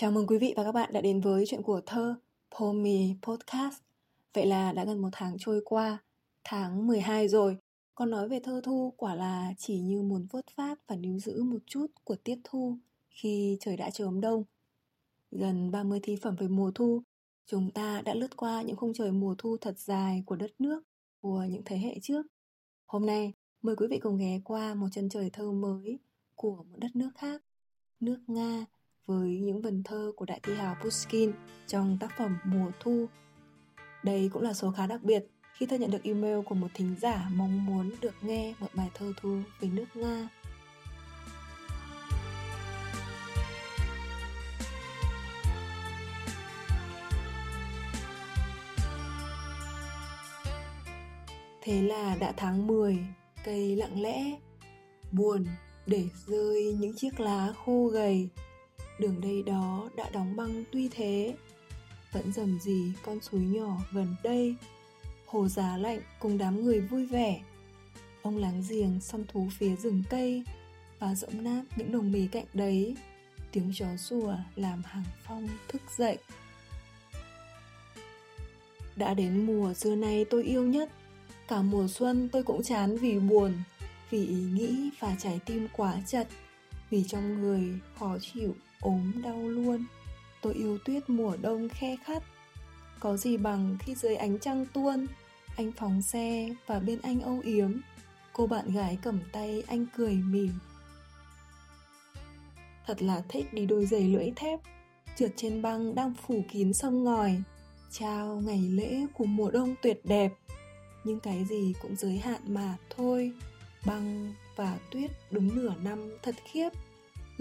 Chào mừng quý vị và các bạn đã đến với chuyện của thơ Pomi Podcast. Vậy là đã gần một tháng trôi qua, tháng 12 rồi. Còn nói về thơ thu quả là chỉ như muốn vớt phát và níu giữ một chút của tiết thu khi trời đã chớm đông. Gần 30 thi phẩm về mùa thu, chúng ta đã lướt qua những khung trời mùa thu thật dài của đất nước của những thế hệ trước. Hôm nay, mời quý vị cùng ghé qua một chân trời thơ mới của một đất nước khác, nước Nga với những vần thơ của đại thi hào Pushkin trong tác phẩm Mùa Thu. Đây cũng là số khá đặc biệt khi thơ nhận được email của một thính giả mong muốn được nghe một bài thơ thu về nước Nga. Thế là đã tháng 10, cây lặng lẽ, buồn để rơi những chiếc lá khô gầy đường đây đó đã đóng băng tuy thế. Vẫn dầm gì con suối nhỏ gần đây. Hồ giá lạnh cùng đám người vui vẻ. Ông láng giềng săn thú phía rừng cây và dẫm nát những đồng mì cạnh đấy. Tiếng chó sủa làm hàng phong thức dậy. Đã đến mùa xưa nay tôi yêu nhất. Cả mùa xuân tôi cũng chán vì buồn, vì ý nghĩ và trái tim quá chặt, vì trong người khó chịu ốm đau luôn. Tôi yêu tuyết mùa đông khe khắt. Có gì bằng khi dưới ánh trăng tuôn, anh phóng xe và bên anh âu yếm. Cô bạn gái cầm tay anh cười mỉm. Thật là thích đi đôi giày lưỡi thép, trượt trên băng đang phủ kín sông ngòi. Chào ngày lễ của mùa đông tuyệt đẹp. Nhưng cái gì cũng giới hạn mà thôi. Băng và tuyết đúng nửa năm thật khiếp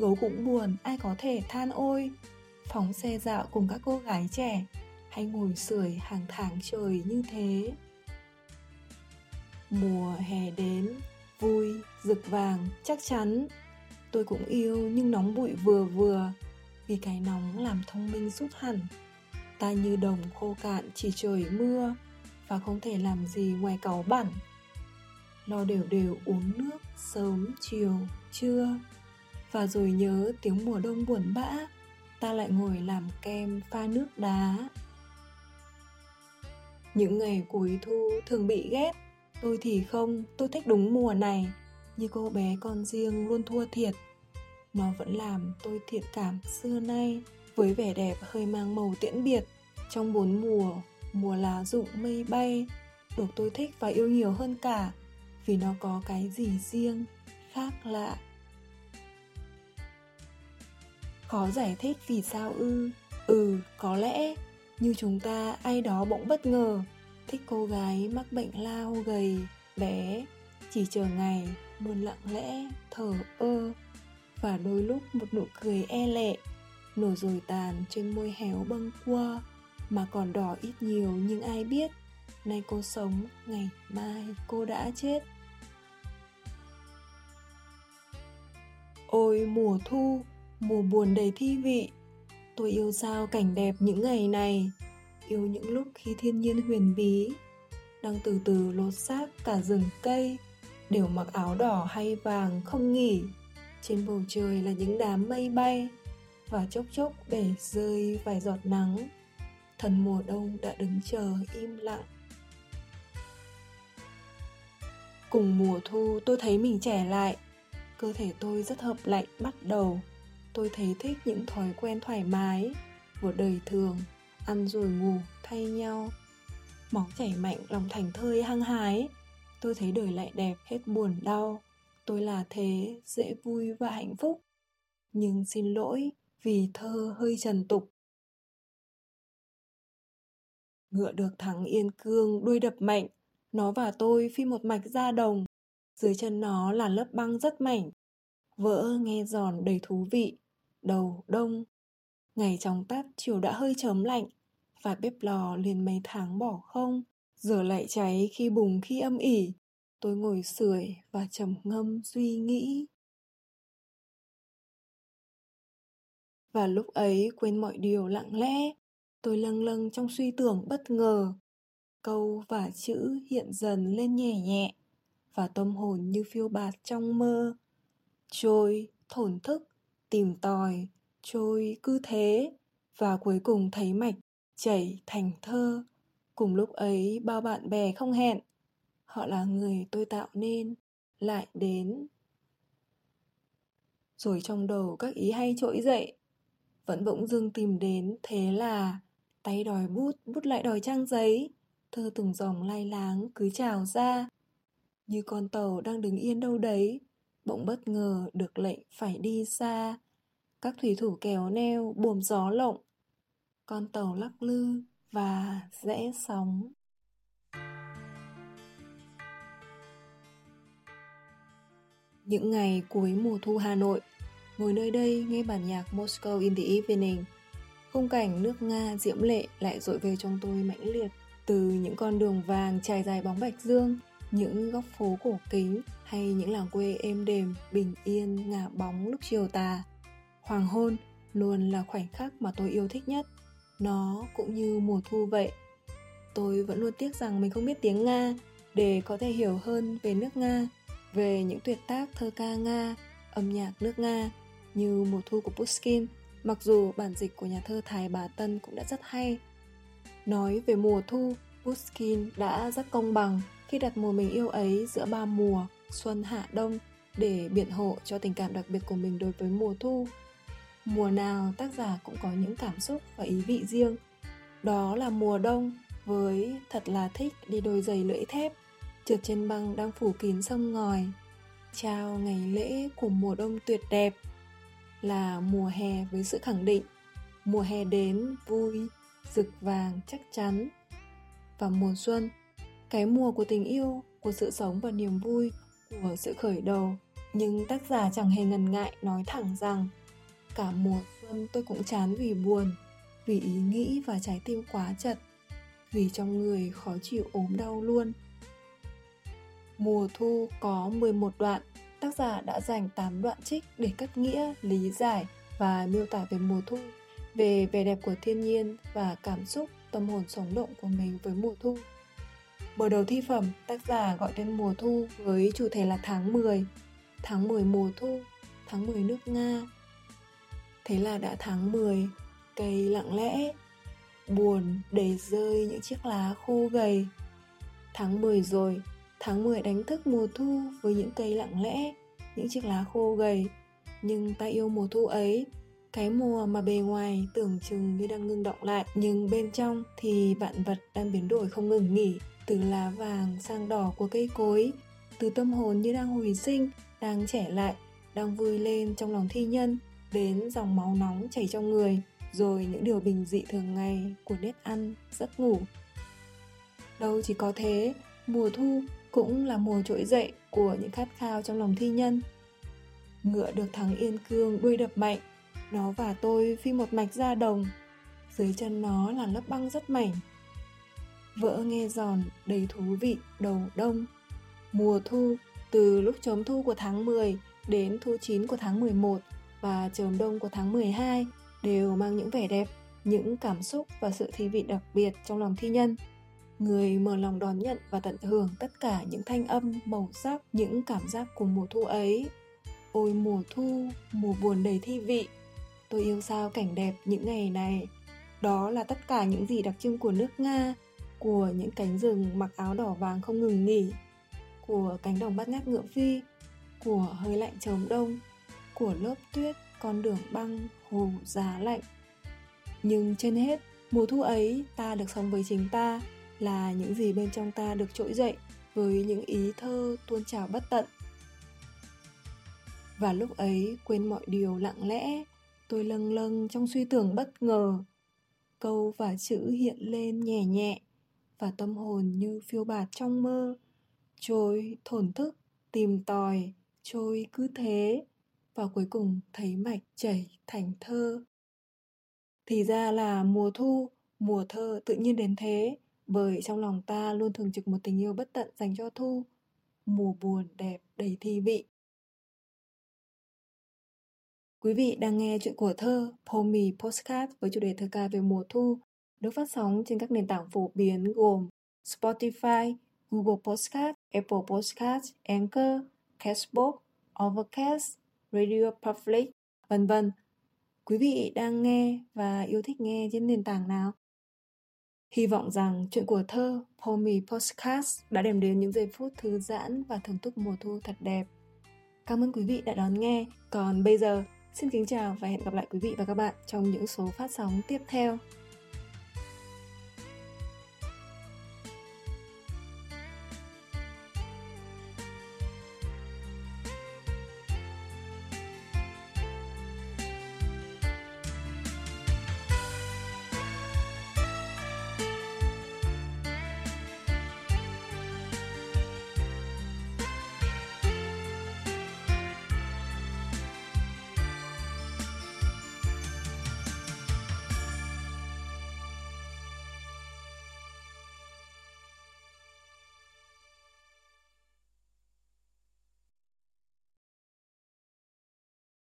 gấu cũng buồn, ai có thể than ôi. Phóng xe dạo cùng các cô gái trẻ, hay ngồi sưởi hàng tháng trời như thế. Mùa hè đến, vui, rực vàng, chắc chắn. Tôi cũng yêu nhưng nóng bụi vừa vừa, vì cái nóng làm thông minh rút hẳn. Ta như đồng khô cạn chỉ trời mưa, và không thể làm gì ngoài cáu bẩn. Lo đều đều uống nước sớm, chiều, trưa và rồi nhớ tiếng mùa đông buồn bã, ta lại ngồi làm kem pha nước đá. Những ngày cuối thu thường bị ghét, tôi thì không, tôi thích đúng mùa này. Như cô bé con riêng luôn thua thiệt. Nó vẫn làm tôi thiệt cảm xưa nay, với vẻ đẹp hơi mang màu tiễn biệt. Trong bốn mùa mùa lá rụng mây bay, được tôi thích và yêu nhiều hơn cả, vì nó có cái gì riêng, khác lạ khó giải thích vì sao ư. Ừ có lẽ như chúng ta, ai đó bỗng bất ngờ thích cô gái mắc bệnh lao gầy bé. Chỉ chờ ngày luôn lặng lẽ thở ơ. Và đôi lúc một nụ cười e lệ nổ rồi tàn trên môi héo bâng quơ, mà còn đỏ ít nhiều nhưng ai biết nay cô sống, ngày mai cô đã chết. Ôi, mùa thu mùa buồn đầy thi vị. Tôi yêu sao cảnh đẹp những ngày này. Yêu những lúc khi thiên nhiên huyền bí. Đang từ từ lột xác cả rừng cây. Đều mặc áo đỏ hay vàng không nghỉ. Trên bầu trời là những đám mây bay. Và chốc chốc để rơi vài giọt nắng. Thần mùa đông đã đứng chờ im lặng. Cùng mùa thu, tôi thấy mình trẻ lại. Cơ thể tôi rất hợp lạnh bắt đầu tôi thấy thích những thói quen thoải mái của đời thường, ăn rồi ngủ thay nhau, máu chảy mạnh, lòng thành thơi, hăng hái. Tôi thấy đời lại đẹp, hết buồn, đau. Tôi là thế, dễ vui và hạnh phúc. Nhưng xin lỗi vì thơ hơi trần tục. Ngựa được thắng yên cương, đuôi đập mạnh. Nó và tôi phi một mạch ra đồng. Dưới chân nó là lớp băng rất mảnh. Vỡ nghe giòn đầy thú vị đầu, đông. Ngày trong tắt chiều đã hơi chớm lạnh và bếp lò liền mấy tháng bỏ không. Giờ lại cháy khi bùng khi âm ỉ. Tôi ngồi sưởi và trầm ngâm suy nghĩ. Và lúc ấy quên mọi điều lặng lẽ, tôi lâng lâng trong suy tưởng bất ngờ. Câu và chữ hiện dần lên nhẹ nhẹ và tâm hồn như phiêu bạt trong mơ. Trôi, thổn thức tìm tòi, trôi cứ thế và cuối cùng thấy mạch chảy thành thơ. Cùng lúc ấy, bao bạn bè không hẹn, họ là người tôi tạo nên, lại đến. Rồi trong đầu các ý hay trỗi dậy, vẫn bỗng dưng tìm đến thế là tay đòi bút bút lại đòi trang giấy, thơ từng dòng lai láng cứ trào ra. Như con tàu đang đứng yên đâu đấy bỗng bất ngờ được lệnh phải đi xa. Các thủy thủ kéo neo buồm gió lộng. Con tàu lắc lư và rẽ sóng. Những ngày cuối mùa thu Hà Nội, ngồi nơi đây nghe bản nhạc Moscow in the Evening. Khung cảnh nước Nga diễm lệ lại dội về trong tôi mãnh liệt từ những con đường vàng trải dài bóng bạch dương những góc phố cổ kính hay những làng quê êm đềm, bình yên, ngả bóng lúc chiều tà. Hoàng hôn luôn là khoảnh khắc mà tôi yêu thích nhất. Nó cũng như mùa thu vậy. Tôi vẫn luôn tiếc rằng mình không biết tiếng nga để có thể hiểu hơn về nước nga, về những tuyệt tác thơ ca nga, âm nhạc nước nga như mùa thu của pushkin, mặc dù bản dịch của nhà thơ thái bá tân cũng đã rất hay. Nói về mùa thu, pushkin đã rất công bằng khi đặt mùa mình yêu ấy giữa ba mùa, xuân, hạ, đông, để biện hộ cho tình cảm đặc biệt của mình đối với mùa thu. Mùa nào tác giả cũng có những cảm xúc và ý vị riêng. Đó là mùa đông với thật là thích đi đôi giày lưỡi thép, trượt trên băng đang phủ kín sông ngòi. Chào ngày lễ của mùa đông tuyệt đẹp là mùa hè với sự khẳng định. Mùa hè đến vui, rực vàng, chắc chắn. Và mùa xuân cái mùa của tình yêu của sự sống và niềm vui của sự khởi đầu nhưng tác giả chẳng hề ngần ngại nói thẳng rằng cả mùa xuân tôi cũng chán vì buồn vì ý nghĩ và trái tim quá chật vì trong người khó chịu ốm đau luôn Mùa thu có 11 đoạn, tác giả đã dành 8 đoạn trích để cắt nghĩa, lý giải và miêu tả về mùa thu, về vẻ đẹp của thiên nhiên và cảm xúc, tâm hồn sống động của mình với mùa thu. Mở đầu thi phẩm, tác giả gọi tên mùa thu với chủ thể là tháng 10, tháng 10 mùa thu, tháng 10 nước Nga. Thế là đã tháng 10, cây lặng lẽ, buồn để rơi những chiếc lá khô gầy. Tháng 10 rồi, Tháng 10 đánh thức mùa thu với những cây lặng lẽ, những chiếc lá khô gầy. Nhưng ta yêu mùa thu ấy, cái mùa mà bề ngoài tưởng chừng như đang ngưng động lại, nhưng bên trong thì vạn vật đang biến đổi không ngừng nghỉ, từ lá vàng sang đỏ của cây cối, từ tâm hồn như đang hồi sinh, đang trẻ lại, đang vui lên trong lòng thi nhân, đến dòng máu nóng chảy trong người, rồi những điều bình dị thường ngày của nếp ăn, giấc ngủ. Đâu chỉ có thế, mùa thu cũng là mùa trỗi dậy của những khát khao trong lòng thi nhân. Ngựa được thắng yên cương đuôi đập mạnh, nó và tôi phi một mạch ra đồng, dưới chân nó là lớp băng rất mảnh. Vỡ nghe giòn, đầy thú vị, đầu đông. Mùa thu, từ lúc chớm thu của tháng 10 đến thu chín của tháng 11 và chớm đông của tháng 12 đều mang những vẻ đẹp, những cảm xúc và sự thi vị đặc biệt trong lòng thi nhân. Người mở lòng đón nhận và tận hưởng tất cả những thanh âm màu sắc những cảm giác của mùa thu ấy. Ôi mùa thu mùa buồn đầy thi vị. Tôi yêu sao cảnh đẹp những ngày này. Đó là tất cả những gì đặc trưng của nước nga của những cánh rừng mặc áo đỏ vàng không ngừng nghỉ. Của cánh đồng bát ngát ngựa phi. Của hơi lạnh trống đông. Của lớp tuyết, con đường băng, hồ, giá lạnh. Nhưng trên hết, mùa thu ấy, ta được sống với chính ta, là những gì bên trong ta được trỗi dậy với những ý thơ tuôn trào bất tận. Và lúc ấy, quên mọi điều lặng lẽ, tôi lâng lâng trong suy tưởng bất ngờ. Câu và chữ hiện lên nhẹ nhẹ và tâm hồn như phiêu bạt trong mơ. Trôi thổn thức tìm tòi trôi cứ thế và cuối cùng thấy mạch chảy thành thơ. Thì ra là mùa thu mùa thơ tự nhiên đến thế bởi trong lòng ta luôn thường trực một tình yêu bất tận dành cho Thu, mùa buồn đẹp đầy thi vị. Quý vị đang nghe chuyện của thơ Pomi Postcard với chủ đề thơ ca về mùa thu, được phát sóng trên các nền tảng phổ biến gồm Spotify, Google Podcast, Apple Podcast, Anchor, Castbox, Overcast, Radio Public, vân vân. quý vị đang nghe và yêu thích nghe trên nền tảng nào. Hy vọng rằng chuyện của thơ Pomi Podcast đã đem đến những giây phút thư giãn và thưởng thức mùa thu thật đẹp. Cảm ơn quý vị đã đón nghe. Còn bây giờ, xin kính chào và hẹn gặp lại quý vị và các bạn trong những số phát sóng tiếp theo.